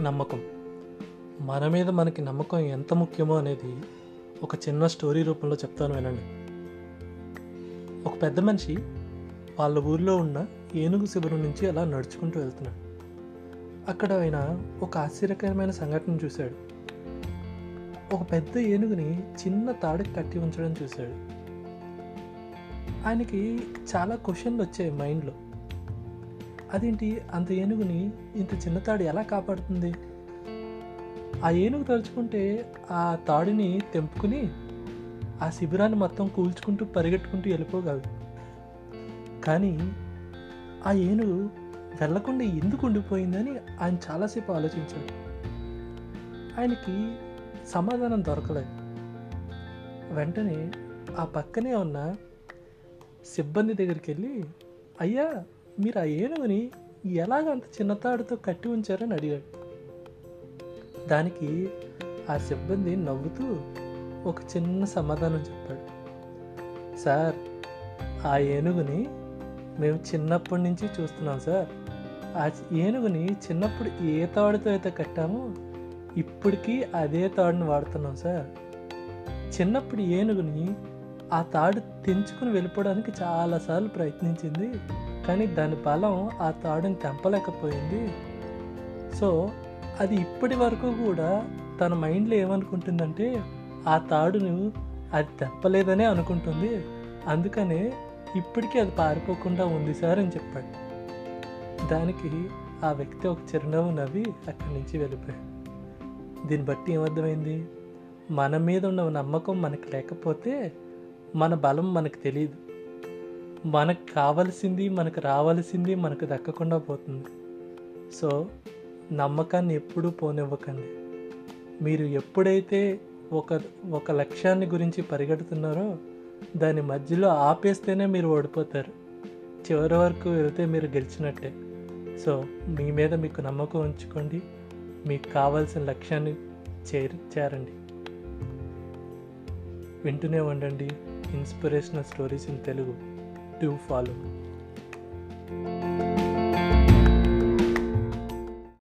నమ్మకం. మన మీద మనకి నమ్మకం ఎంత ముఖ్యమో అనేది ఒక చిన్న స్టోరీ రూపంలో చెప్తాను వినండి. ఒక పెద్ద మనిషి వాళ్ళ ఊర్లో ఉన్న ఏనుగు శిబిరం నుంచి అలా నడుచుకుంటూ వెళ్తున్నాడు. అక్కడ ఆయన ఒక ఆశ్చర్యకరమైన సంఘటన చూశాడు. ఒక పెద్ద ఏనుగుని చిన్న తాడుకి కట్టి ఉంచడం చూశాడు. ఆయనకి చాలా క్వశ్చన్లు వచ్చాయి మైండ్లో. అదేంటి? అంత ఏనుగుని ఇంత చిన్న తాడు ఎలా కాపాడుతుంది? ఆ ఏనుగు తలుచుకుంటే ఆ తాడుని తెంపుకుని ఆ శిబిరాన్ని మొత్తం కూల్చుకుంటూ పరిగెట్టుకుంటూ వెళ్ళిపోగలదు కానీ ఆ ఏనుగు వెళ్ళకుండా ఎందుకు ఉండిపోయిందని ఆయన చాలాసేపు ఆలోచించాడు. ఆయనకి సమాధానం దొరకలేదు. వెంటనే ఆ పక్కనే ఉన్న సిబ్బంది దగ్గరికి వెళ్ళి అయ్యా మీరు ఆ ఏనుగుని ఎలాగంత చిన్న తాడుతో కట్టి ఉంచారని అడిగాడు. దానికి ఆ సిబ్బంది నవ్వుతూ ఒక చిన్న సమాధానం చెప్పాడు. సార్ ఆ ఏనుగుని మేము చిన్నప్పటి నుంచి చూస్తున్నాం సార్. ఆ ఏనుగుని చిన్నప్పుడు ఏ తాడుతో అయితే కట్టామో ఇప్పటికీ అదే తాడుని వాడుతున్నాం సార్. చిన్నప్పుడు ఏనుగుని ఆ తాడు తెంచుకుని వెళ్ళిపోవడానికి చాలాసార్లు ప్రయత్నించింది. కానీ దాని బలం ఆ తాడుని తెంపలేకపోయింది. సో అది ఇప్పటి వరకు కూడా తన మైండ్లో ఏమనుకుంటుందంటే ఆ తాడును అది తెప్పలేదనే అనుకుంటుంది. అందుకనే ఇప్పటికీ అది పారిపోకుండా ఉంది సార్ అని చెప్పాడు. దానికి ఆ వ్యక్తి ఒక చిరునవ్వు నవ్వి అక్కడి నుంచి వెళ్ళిపోయాడు. దీన్ని బట్టి ఏమర్థమైంది? మన మీద ఉన్న నమ్మకం మనకు లేకపోతే మన బలం మనకు తెలియదు మనకు కావలసింది మనకు రావాల్సింది మనకు దక్కకుండా పోతుంది. సో నమ్మకాన్ని ఎప్పుడూ పోనివ్వకండి. మీరు ఎప్పుడైతే ఒక ఒక లక్ష్యాన్ని గురించి పరిగెడుతున్నారో దాని మధ్యలో ఆపేస్తేనే మీరు ఓడిపోతారు. చివరి వరకు వెళ్తే మీరు గెలిచినట్టే. సో మీ మీద మీకు నమ్మకం ఉంచుకోండి. మీకు కావాల్సిన లక్ష్యాన్ని చేరి చేరండి. వింటూనే ఉండండి. Inspirational stories in Telugu. do follow.